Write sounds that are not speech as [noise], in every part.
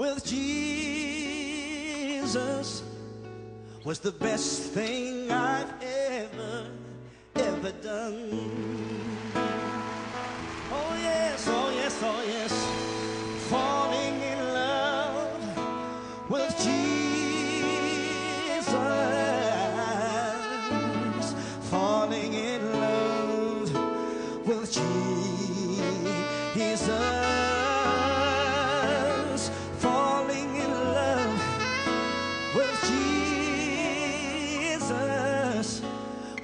with Jesus was the best thing I've ever, ever done.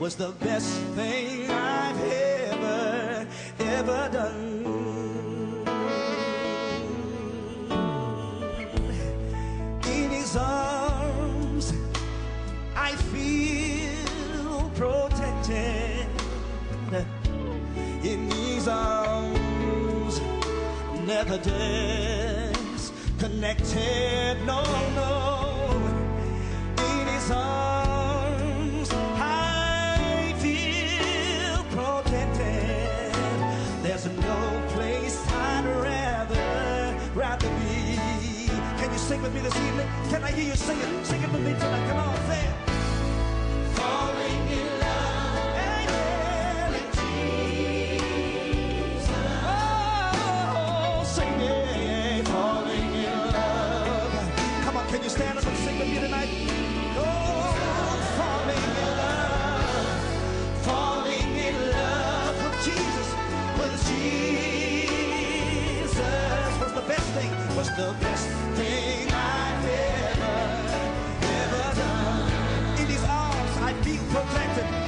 was the best thing I've ever, ever done. In his arms, I feel protected. In his arms, never disconnected, no, no. sing with me this evening? Can I hear you sing it? Sing it with me tonight. Come on, say oh, it. Falling in love. stand up and sing with me tonight? Oh, falling in love, falling in love with Jesus, with Jesus. What's the best thing? What's the best protected.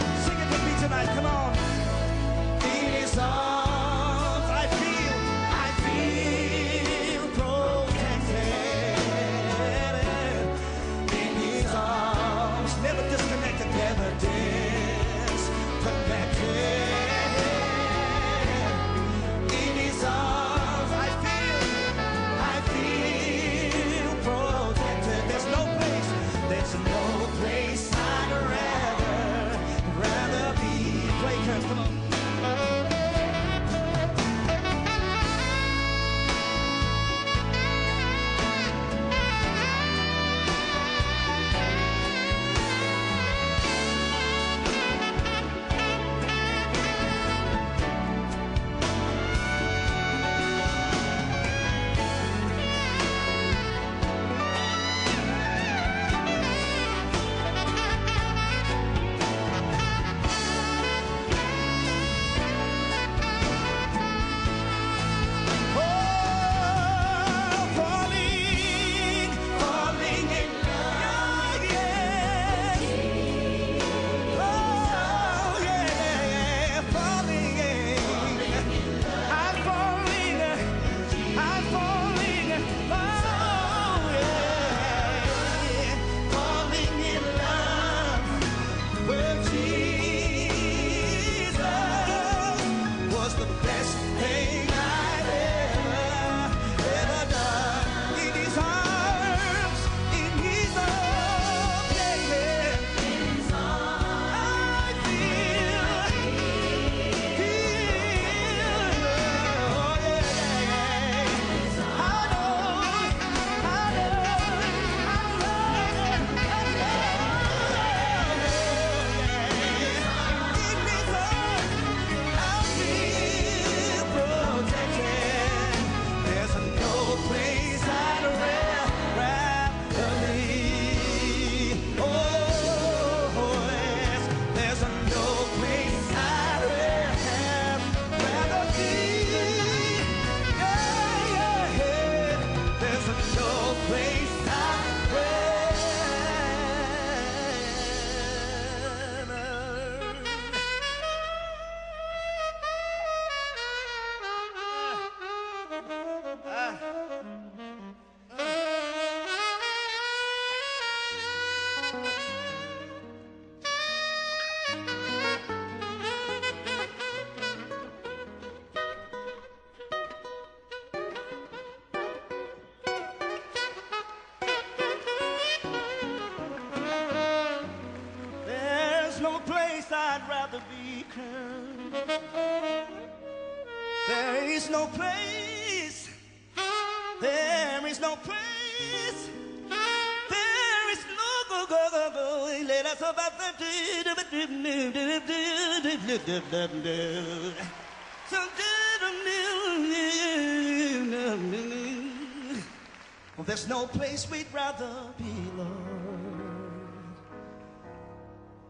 There's no place we'd rather be, Lord.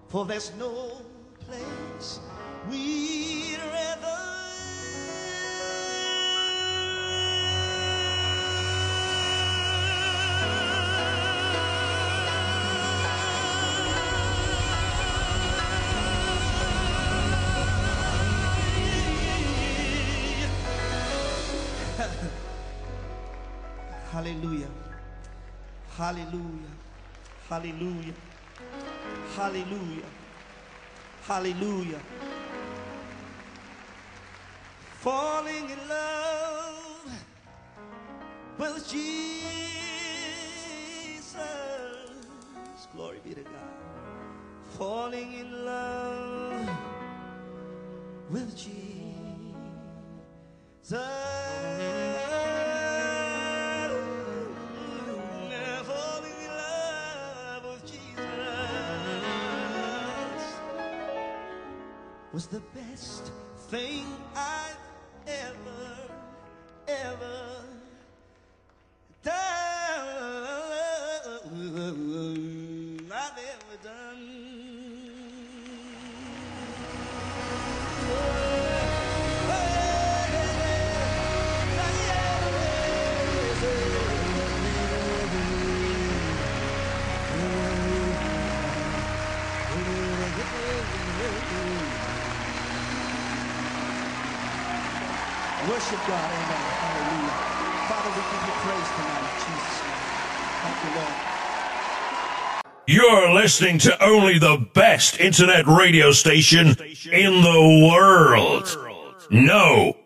For there's no place we'd rather Hallelujah. Hallelujah. Hallelujah. Hallelujah. Falling in love with Jesus. Glory be to God. Falling in love with Jesus. was the best thing I You're listening to only the best internet radio station in the world. No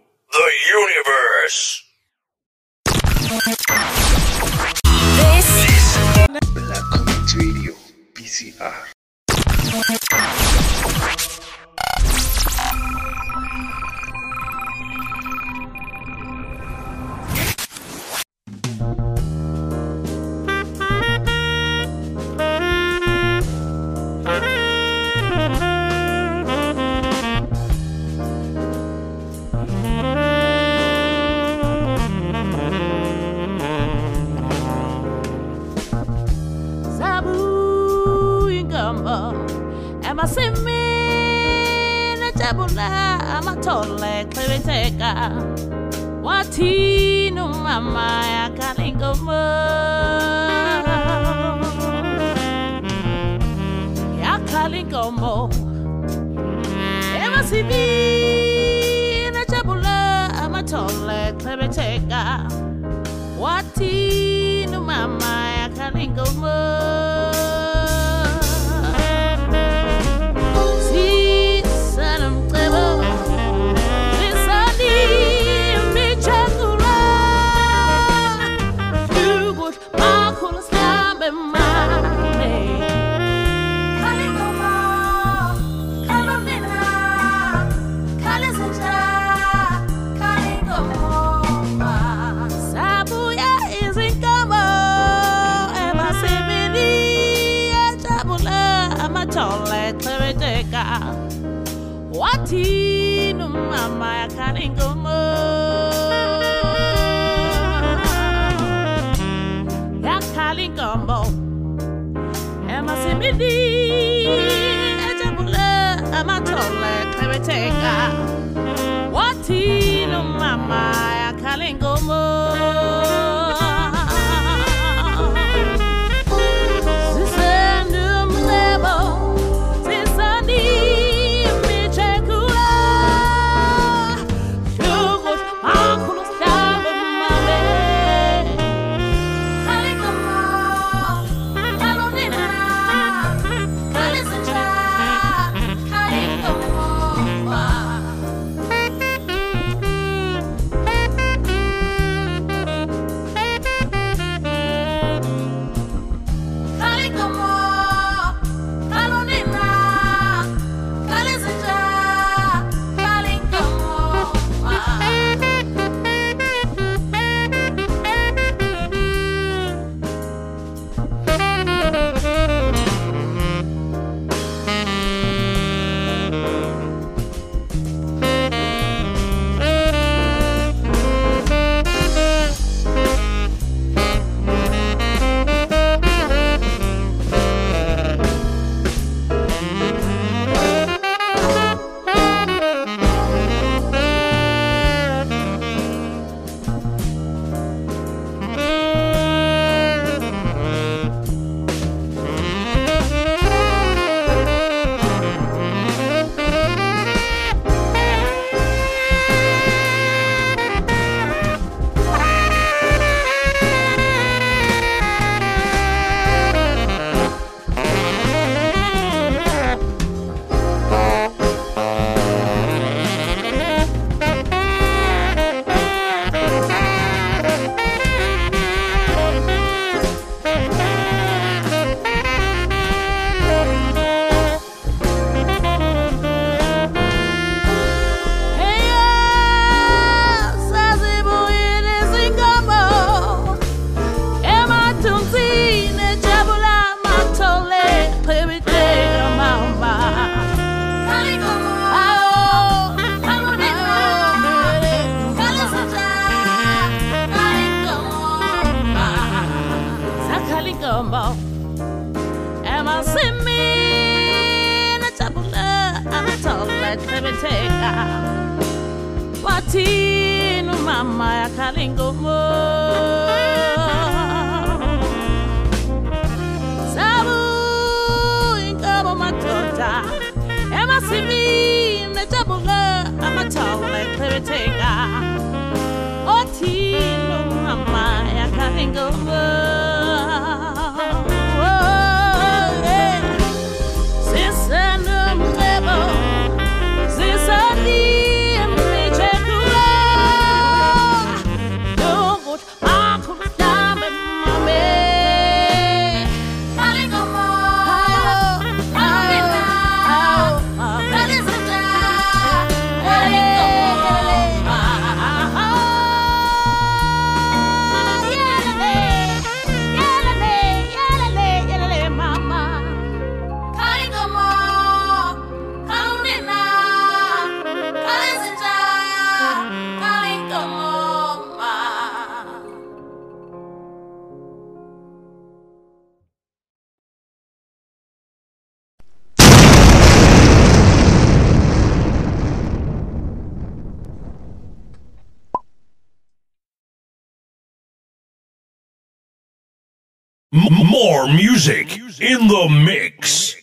M- more music in the mix.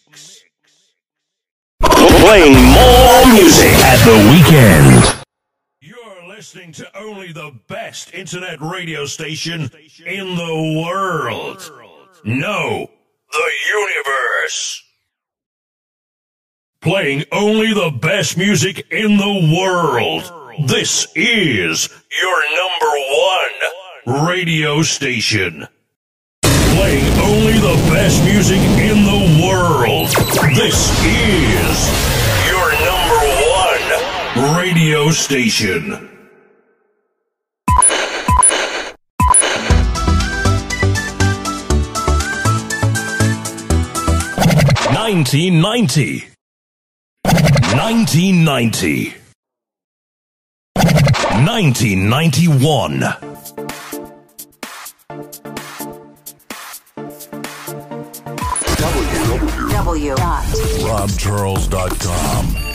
Playing more music at the weekend. You're listening to only the best internet radio station in the world. No, the universe. Playing only the best music in the world. This is your number one radio station playing only the best music in the world. This is your number one radio station. Nineteen ninety. 1990. 1991. www.robcharles.com.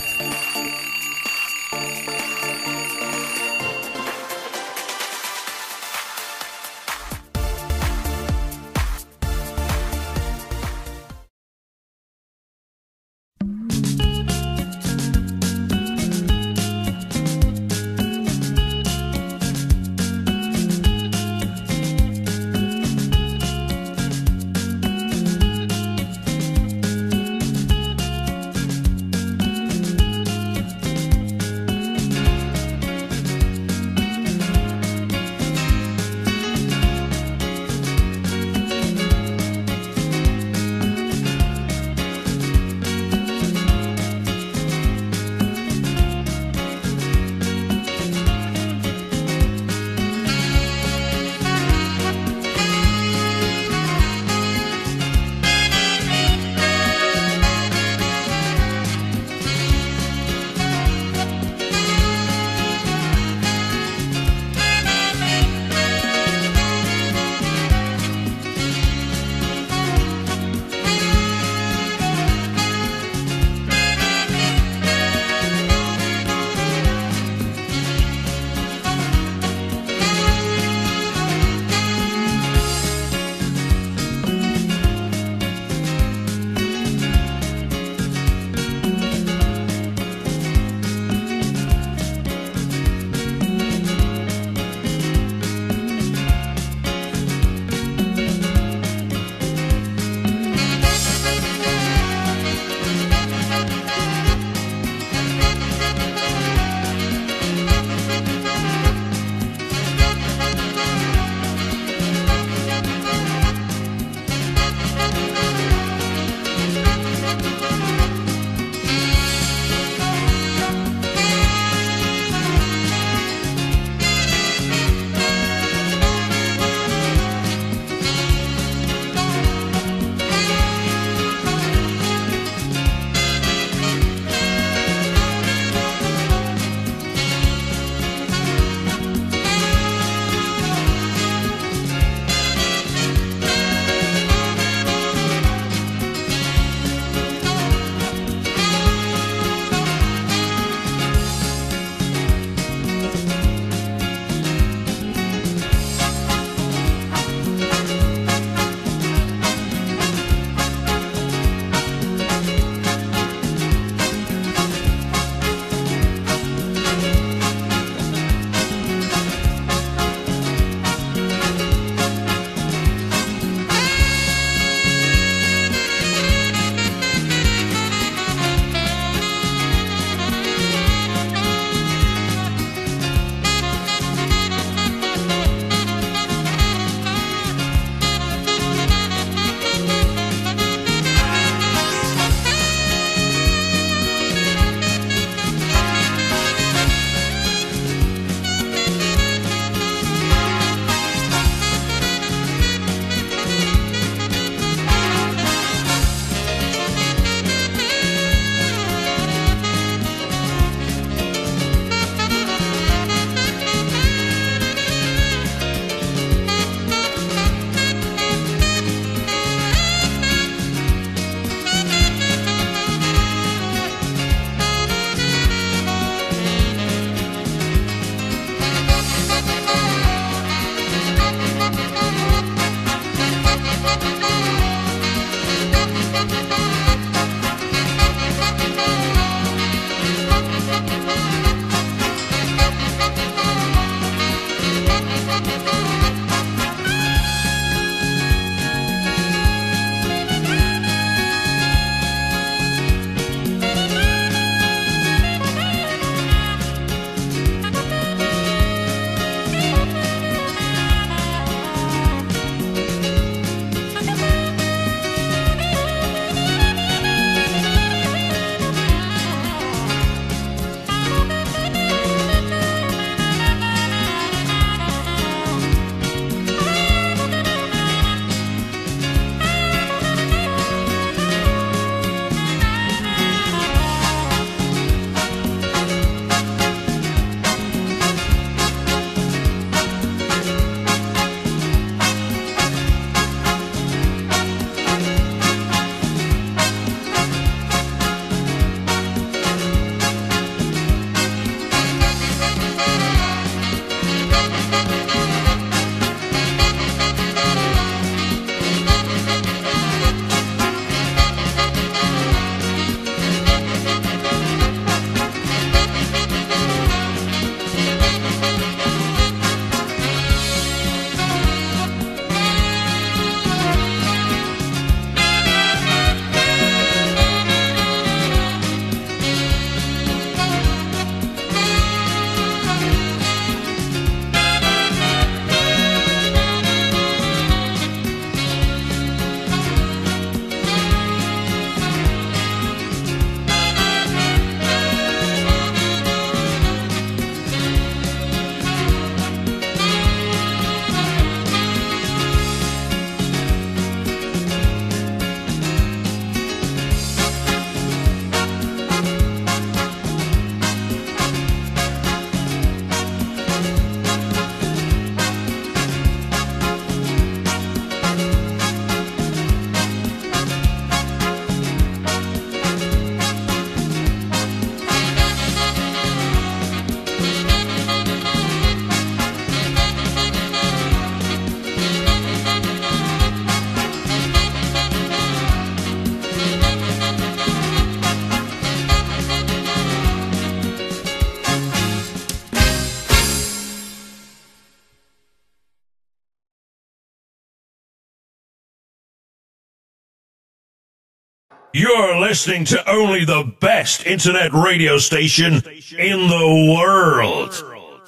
You're listening to only the best internet radio station in the world.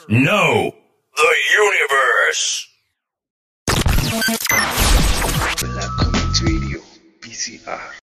No, the universe. Black Community Radio, BCR.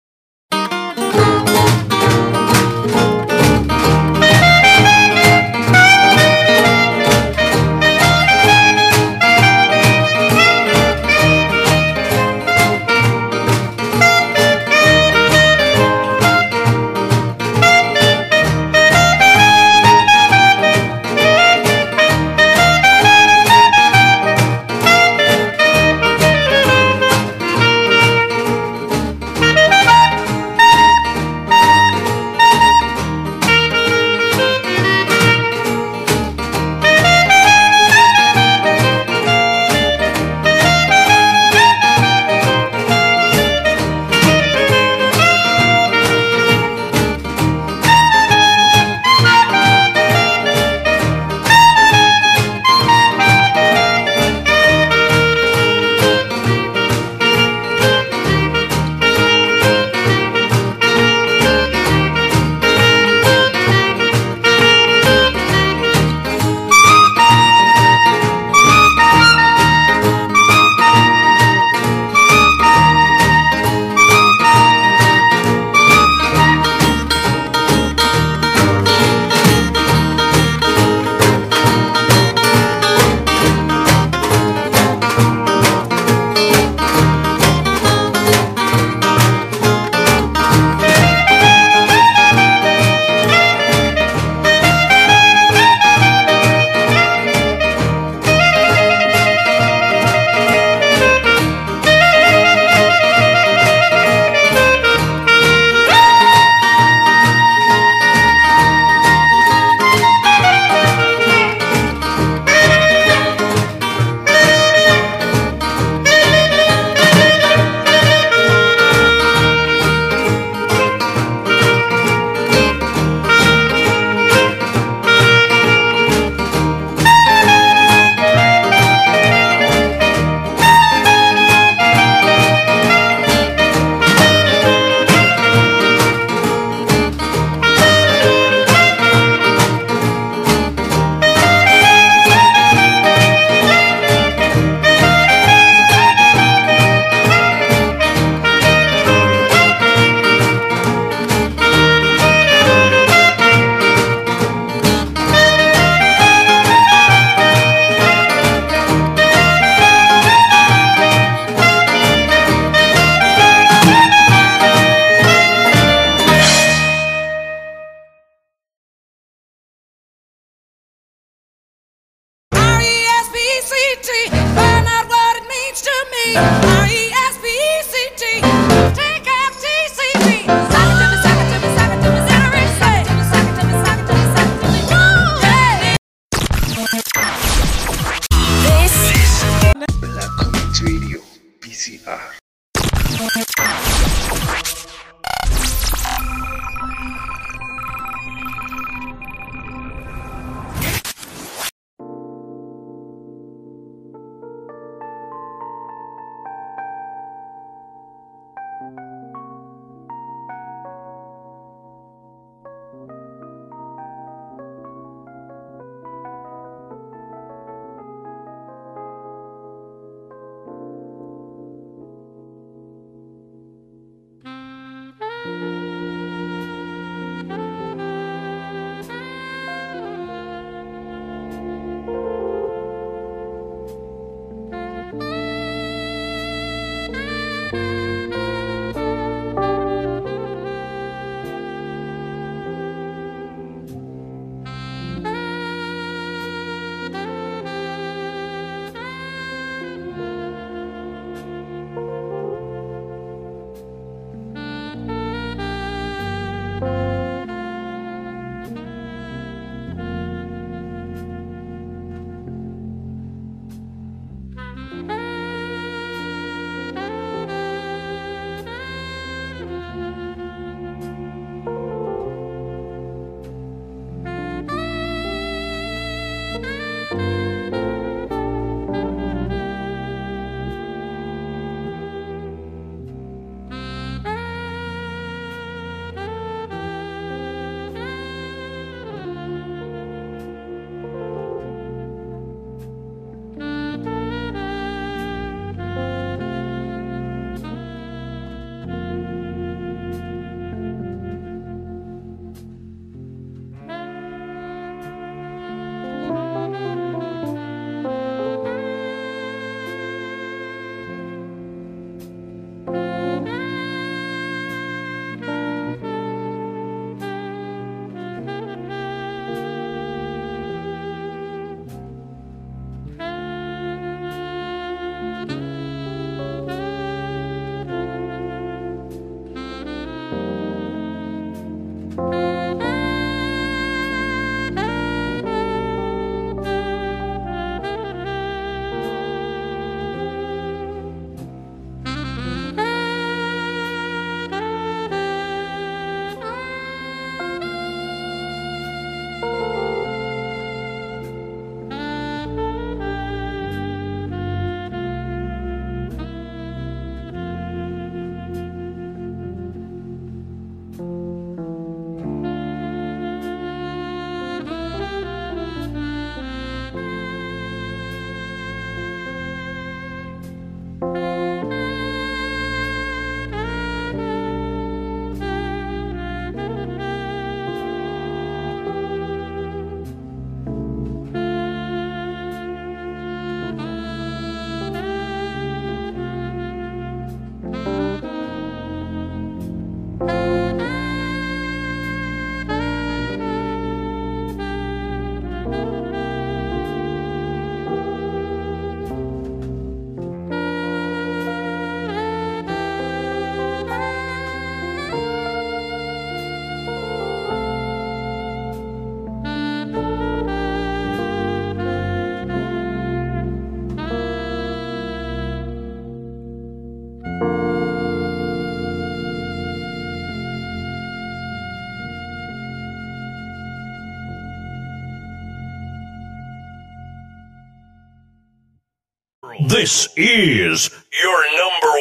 This is your number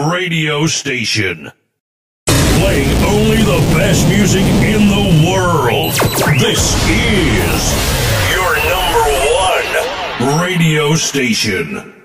one radio station. Playing only the best music in the world. This is your number one radio station.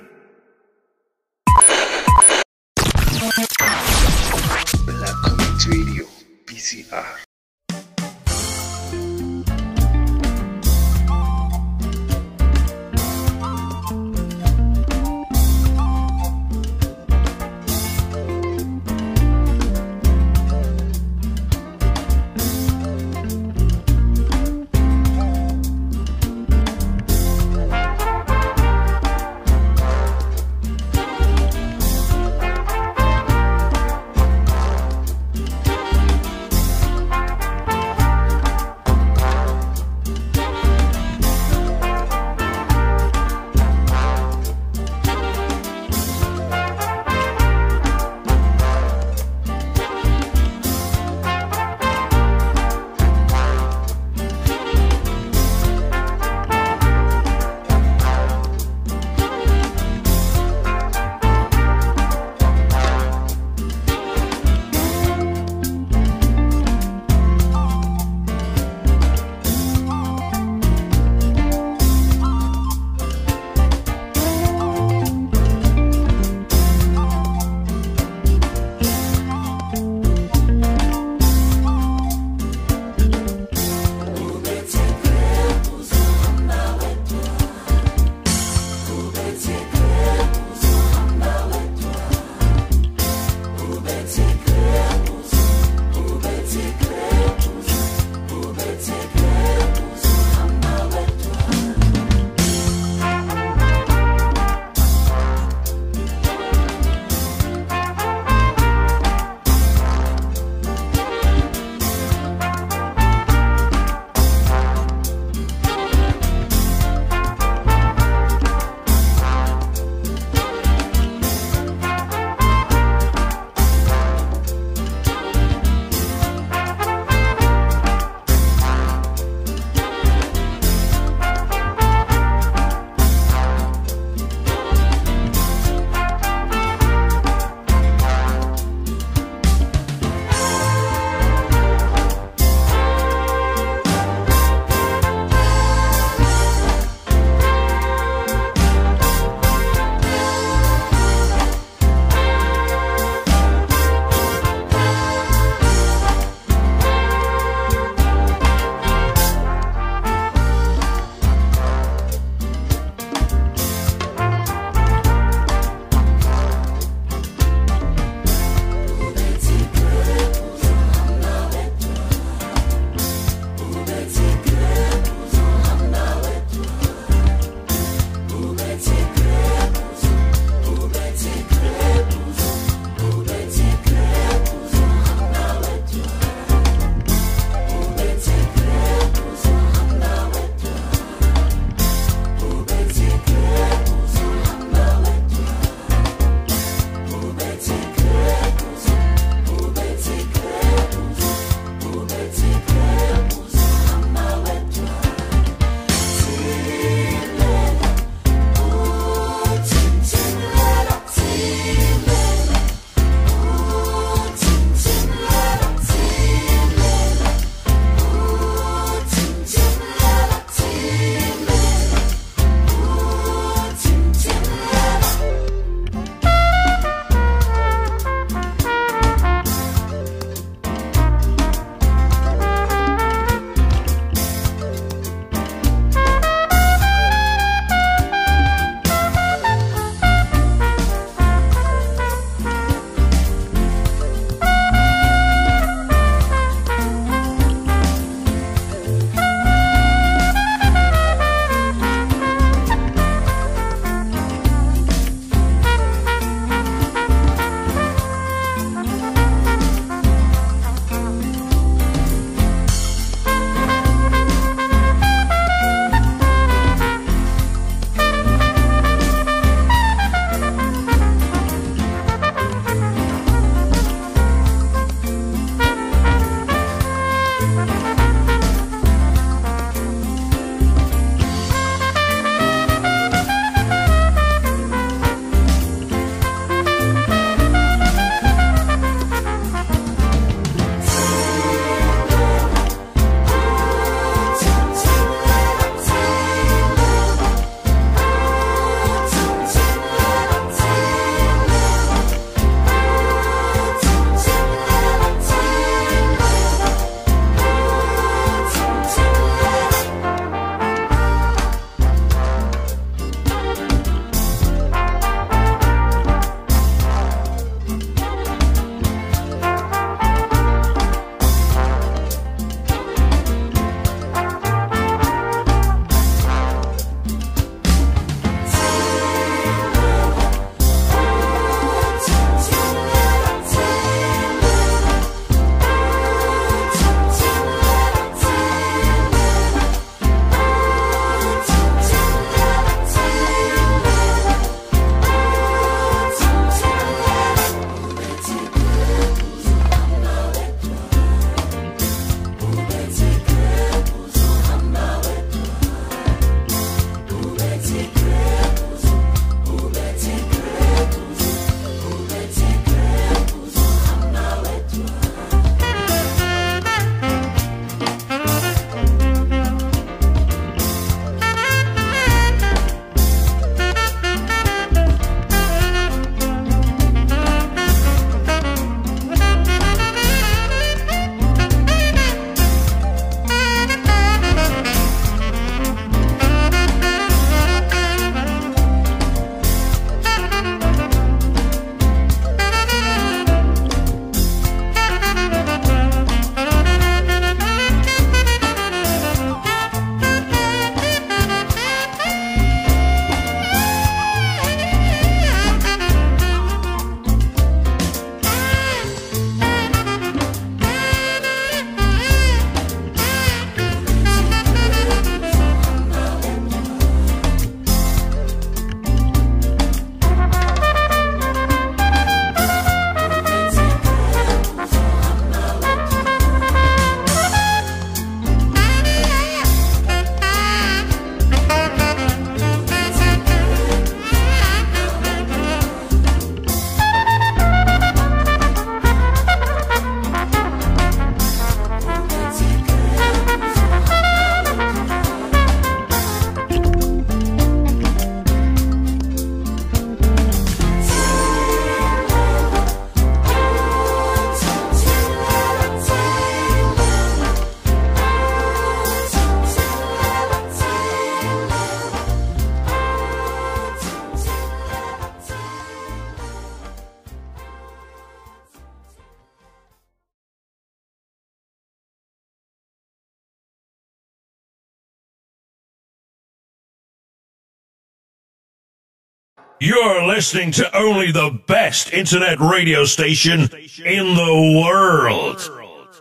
listening to only the best internet radio station in the world.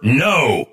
No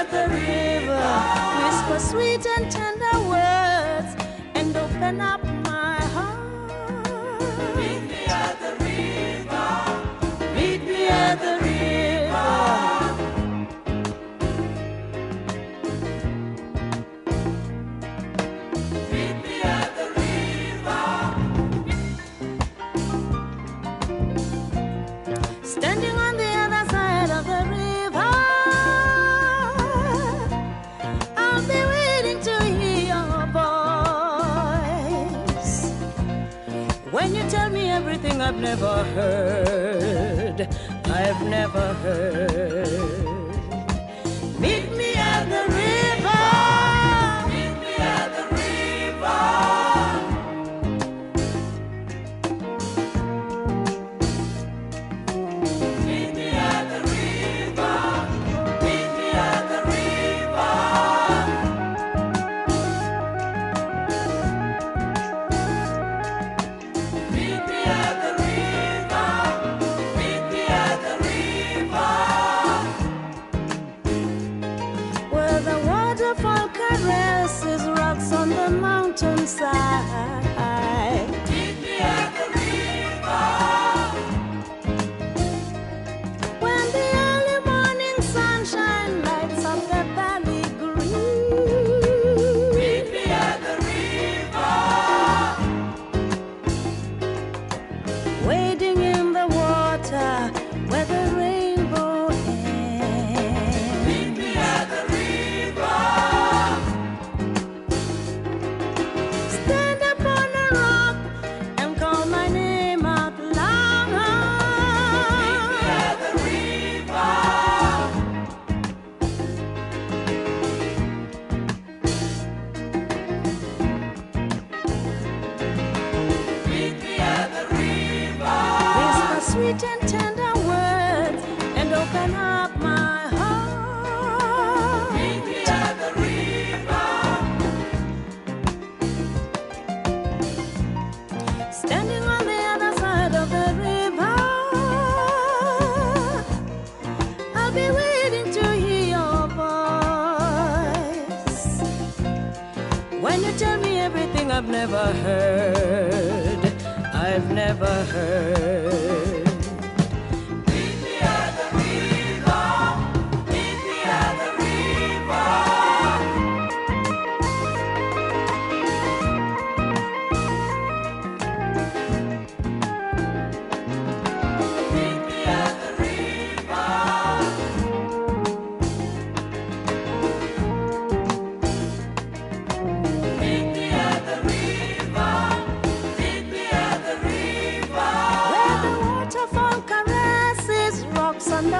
at the river. Whisper sweet and tender words and open up never heard, I've never heard.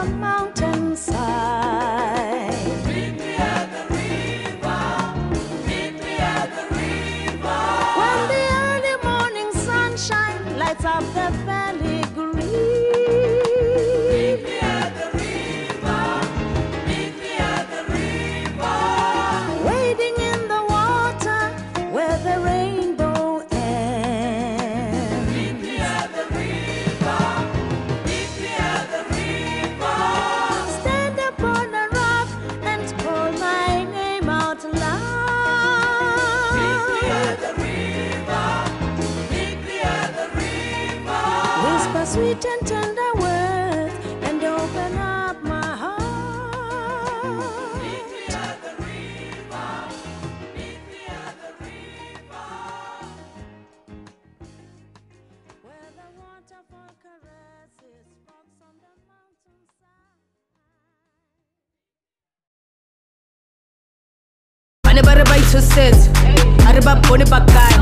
amount. Arriba, sense. Ariba bone.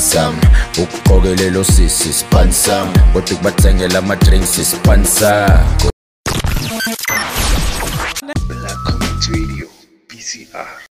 Spansam ukuqokelela sisi spansam kodwa ukubathengela ama-drinks sponsor Black Comet Radio. PCR.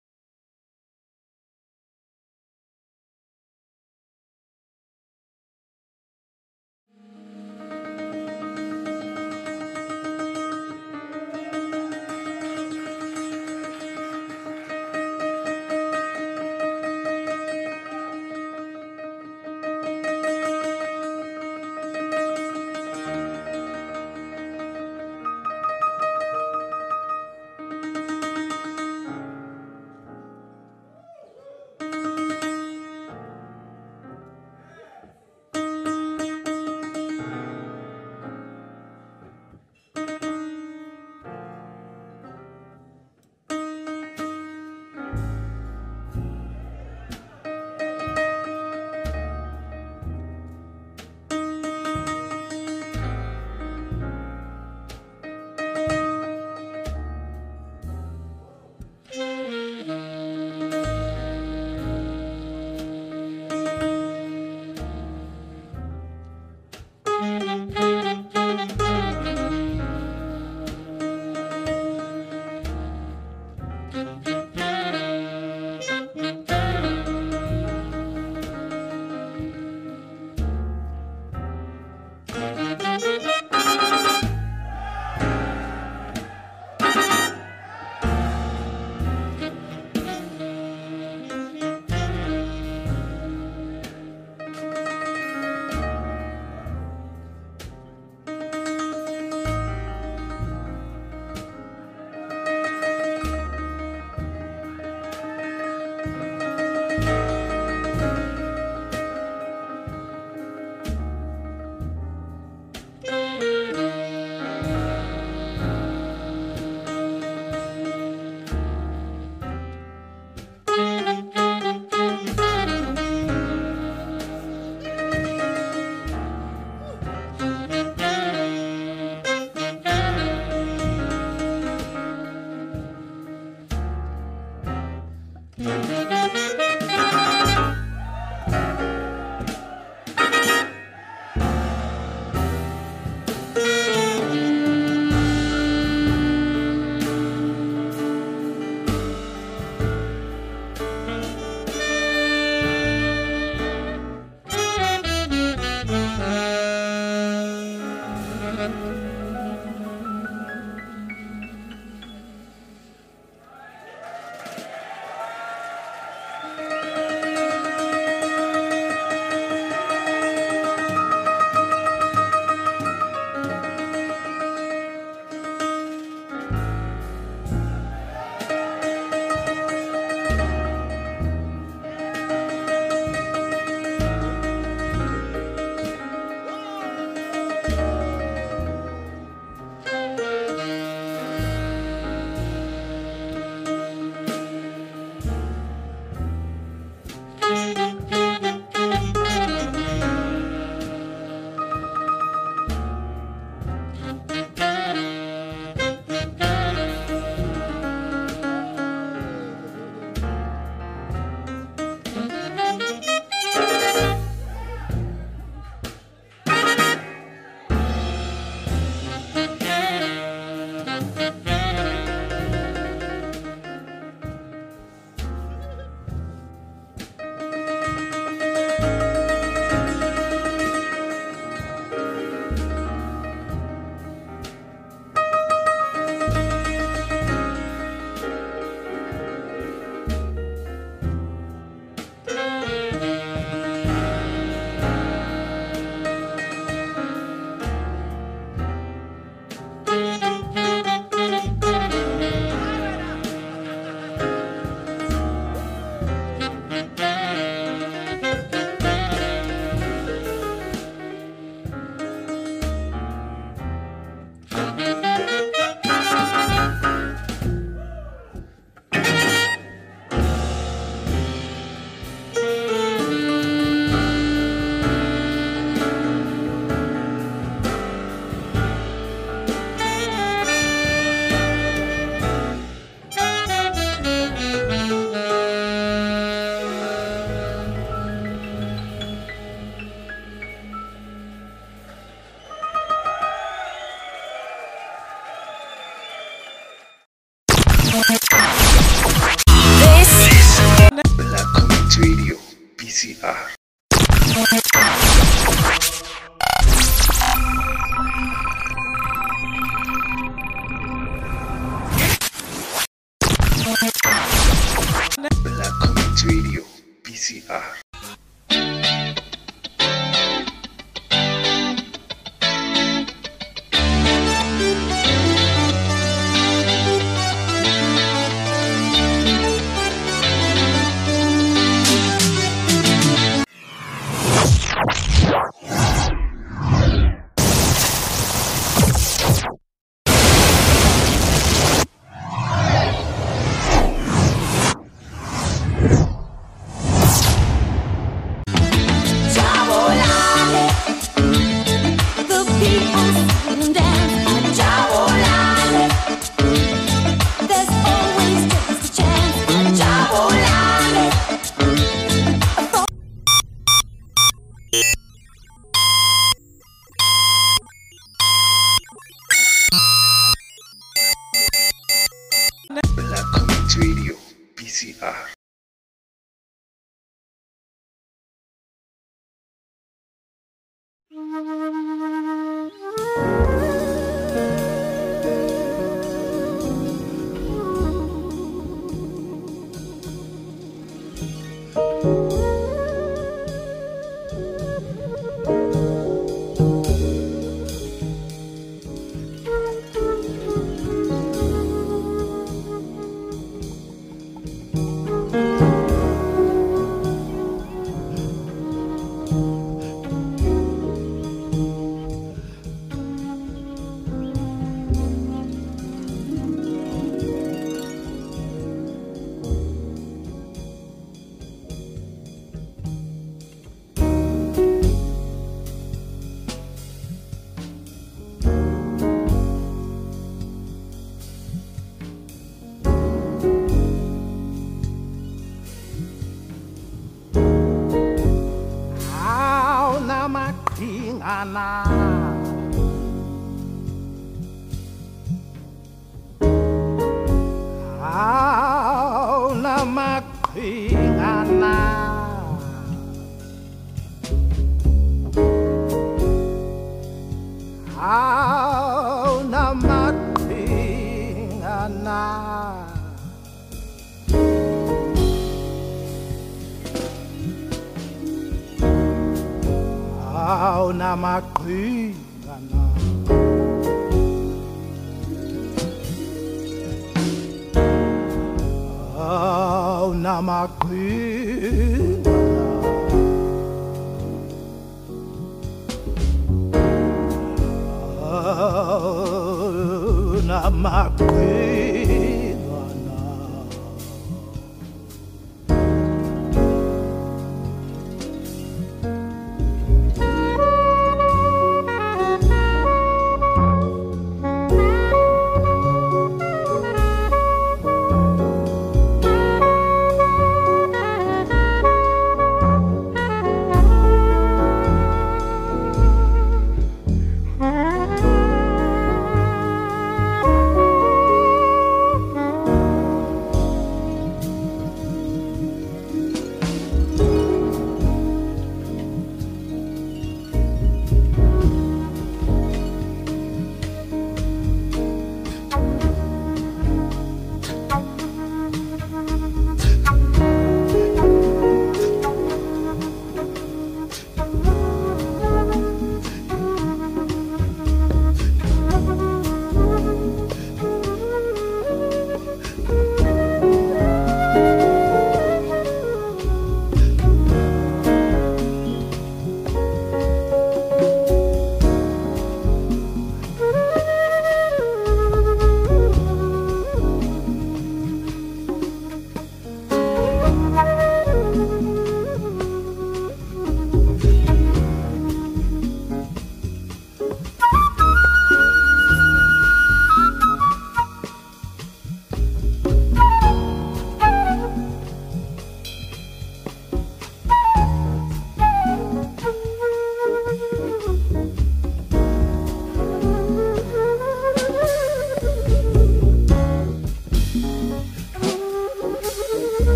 Mm-hmm. Radio, PCR. 妈妈。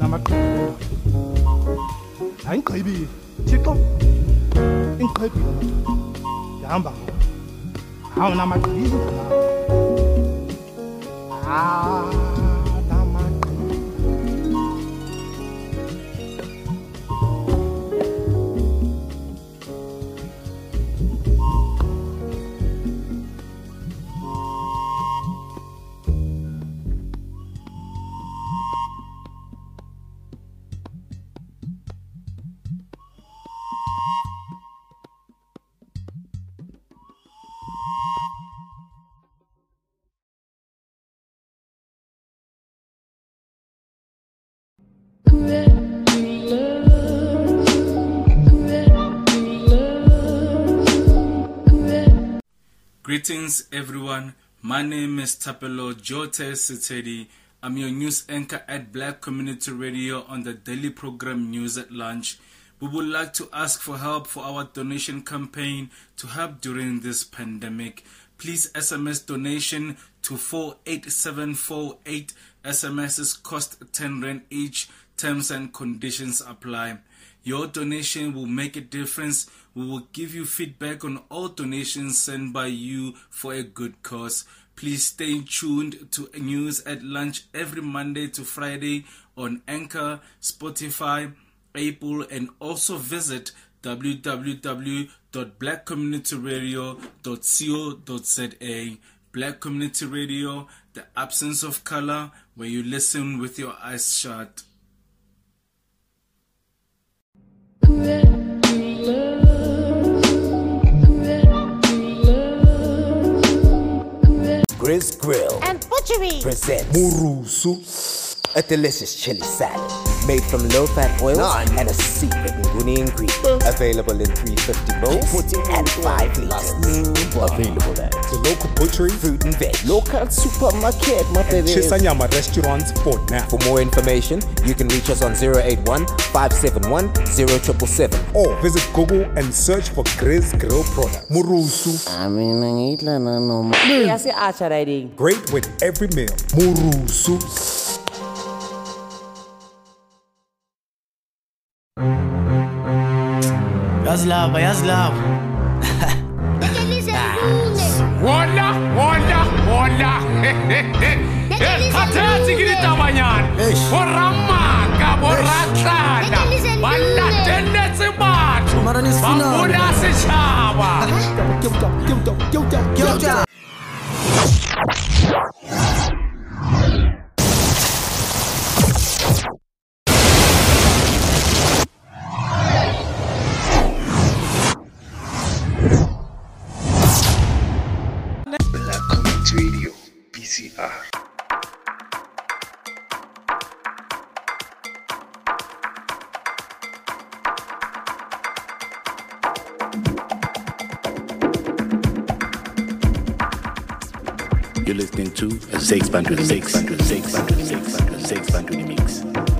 Namaqhinga Ayingqibi Thixo ingiqhebile yahamba. Hawu namaqhinga ah. na Greetings, everyone. My name is Tapelo Jote Sitedi. I'm your news anchor at Black Community Radio on the daily program News at Lunch. We would like to ask for help for our donation campaign to help during this pandemic. Please SMS donation to 48748. SMSs cost 10 Rand each. Terms and conditions apply. Your donation will make a difference. We will give you feedback on all donations sent by you for a good cause. Please stay tuned to News at Lunch every Monday to Friday on Anchor, Spotify, Apple, and also visit www.blackcommunityradio.co.za. Black Community Radio, the absence of color, where you listen with your eyes shut. Grizz Grill and Butchery. presents Murusu, a delicious chili salad made from low-fat oils and a secret nguni ingredient. Available in 350 mils and 5 liters. Mm-hmm. Available at the local butchery, fruit and veg, local supermarket, my and baby. Chisanyama restaurants for now. For more information, you can reach us on 081 571 0777 Or visit Google and search for Grizz Grill products. Murusu. mina ngidla nanoma yase-archer riding Great with every meal. Murusu. yazilava yazilava [laughs] wona wona wona ekhathethi eh, kilitavanyana boramaka boratlana. Ba lateletse batho. Ba gola setšhaba Radio BCR. You're listening to a Six Bantu Mix. Six Mix.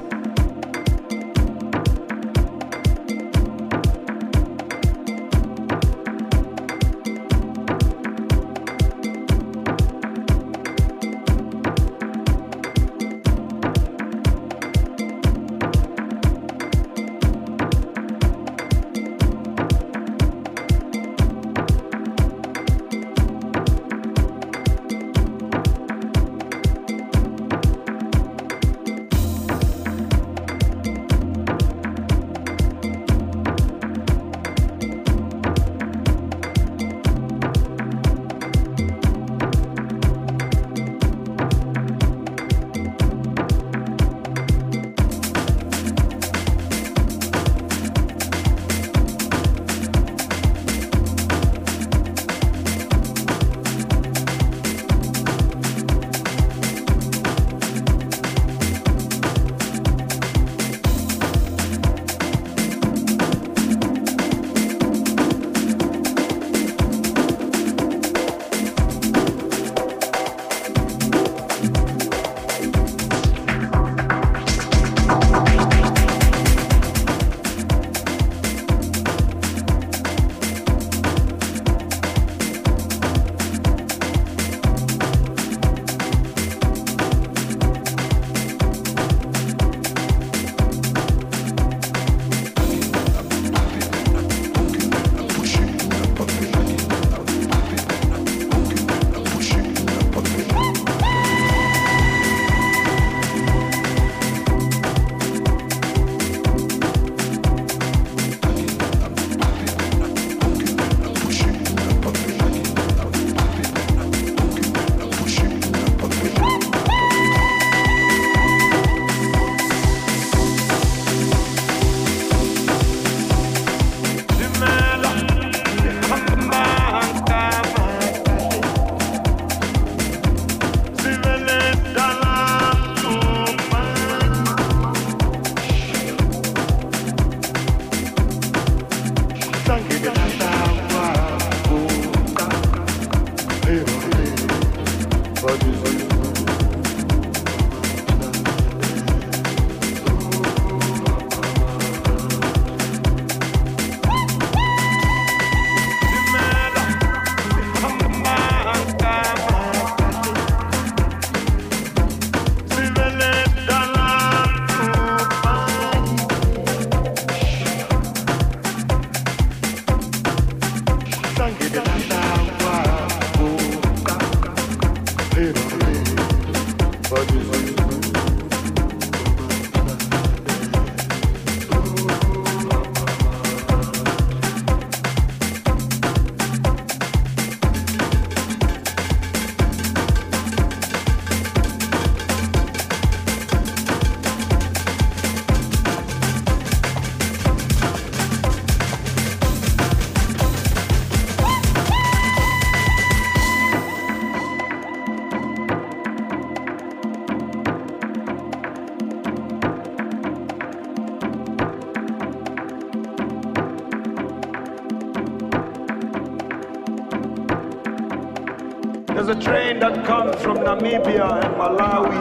Namibia, and Malawi.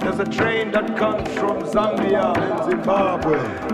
There's a train that comes from Zambia and Zimbabwe.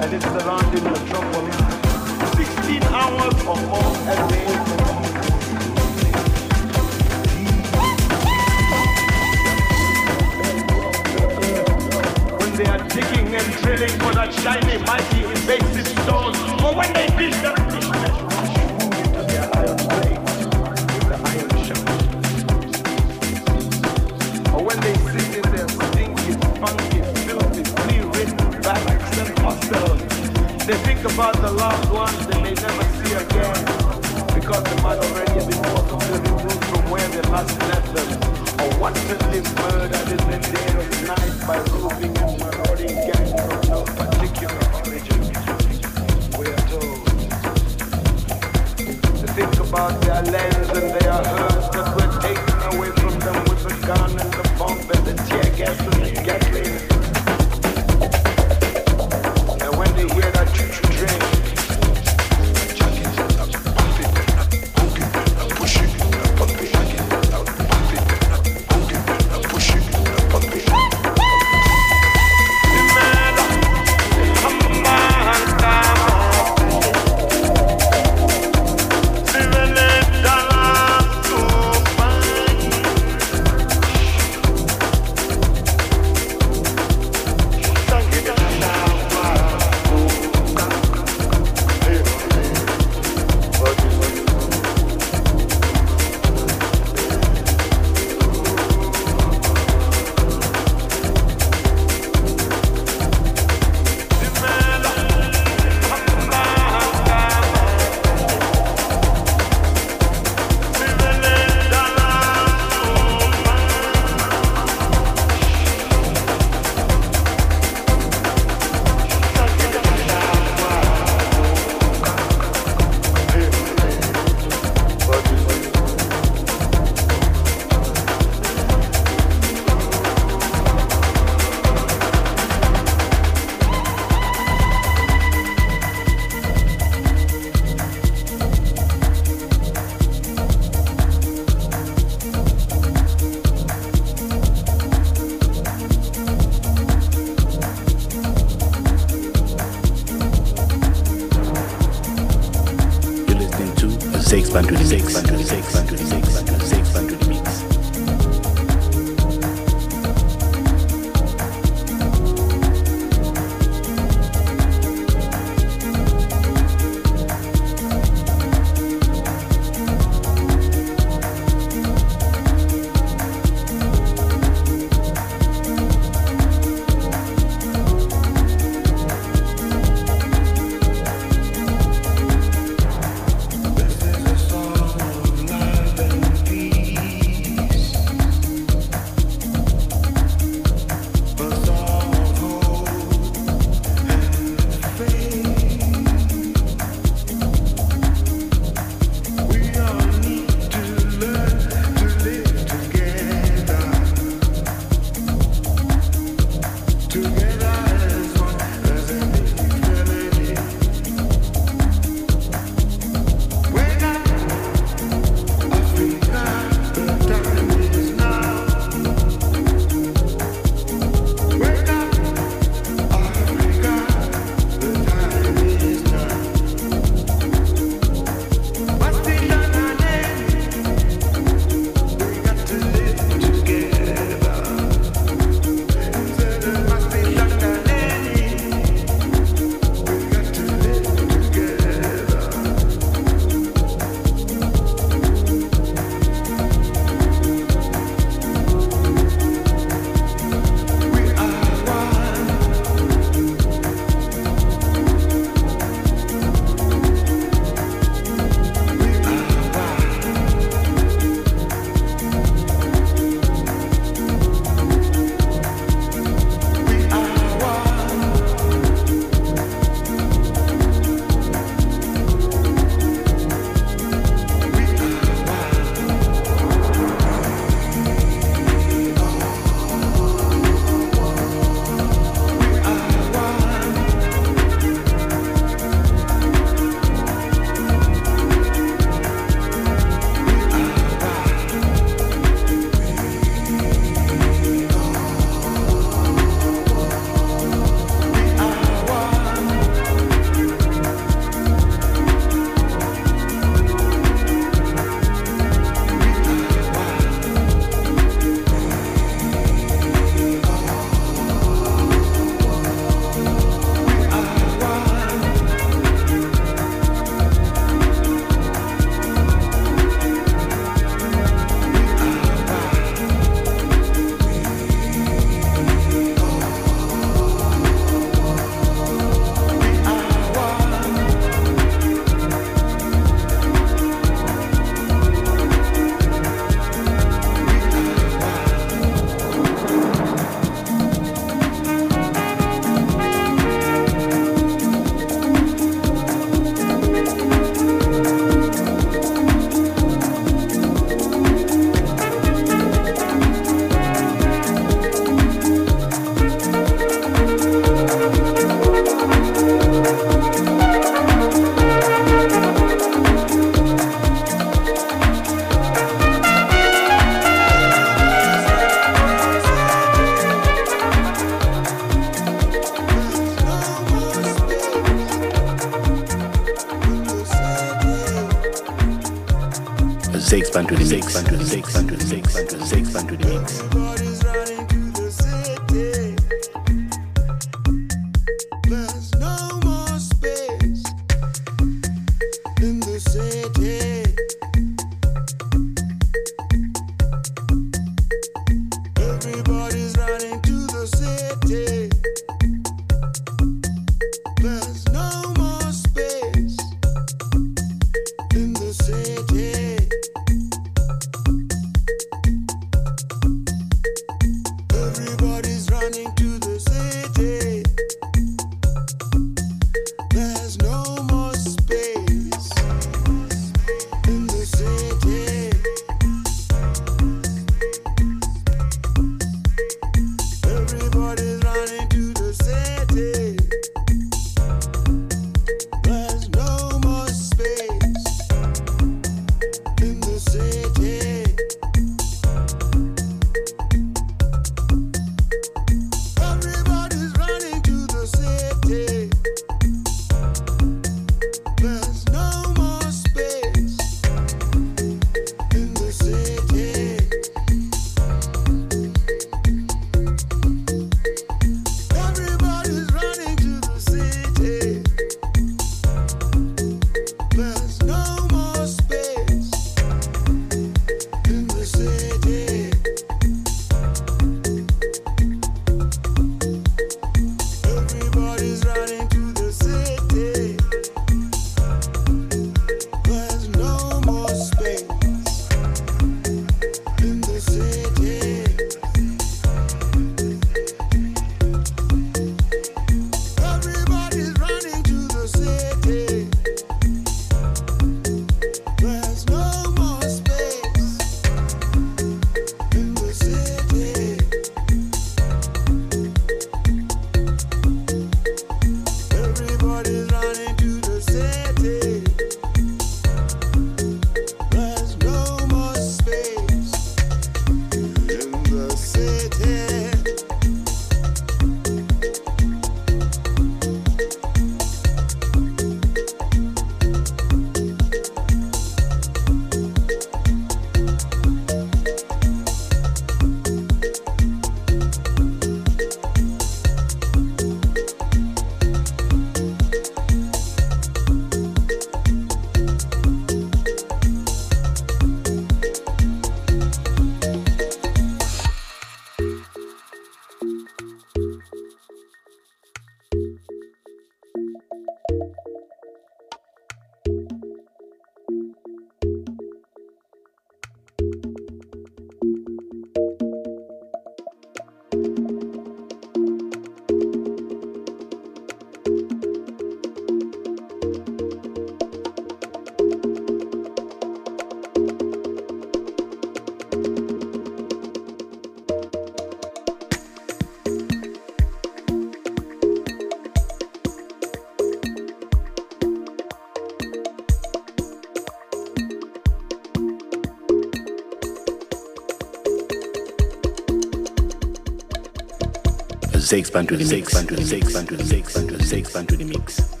six pan to the mix. Six pan to the mix. Six pan to the mix.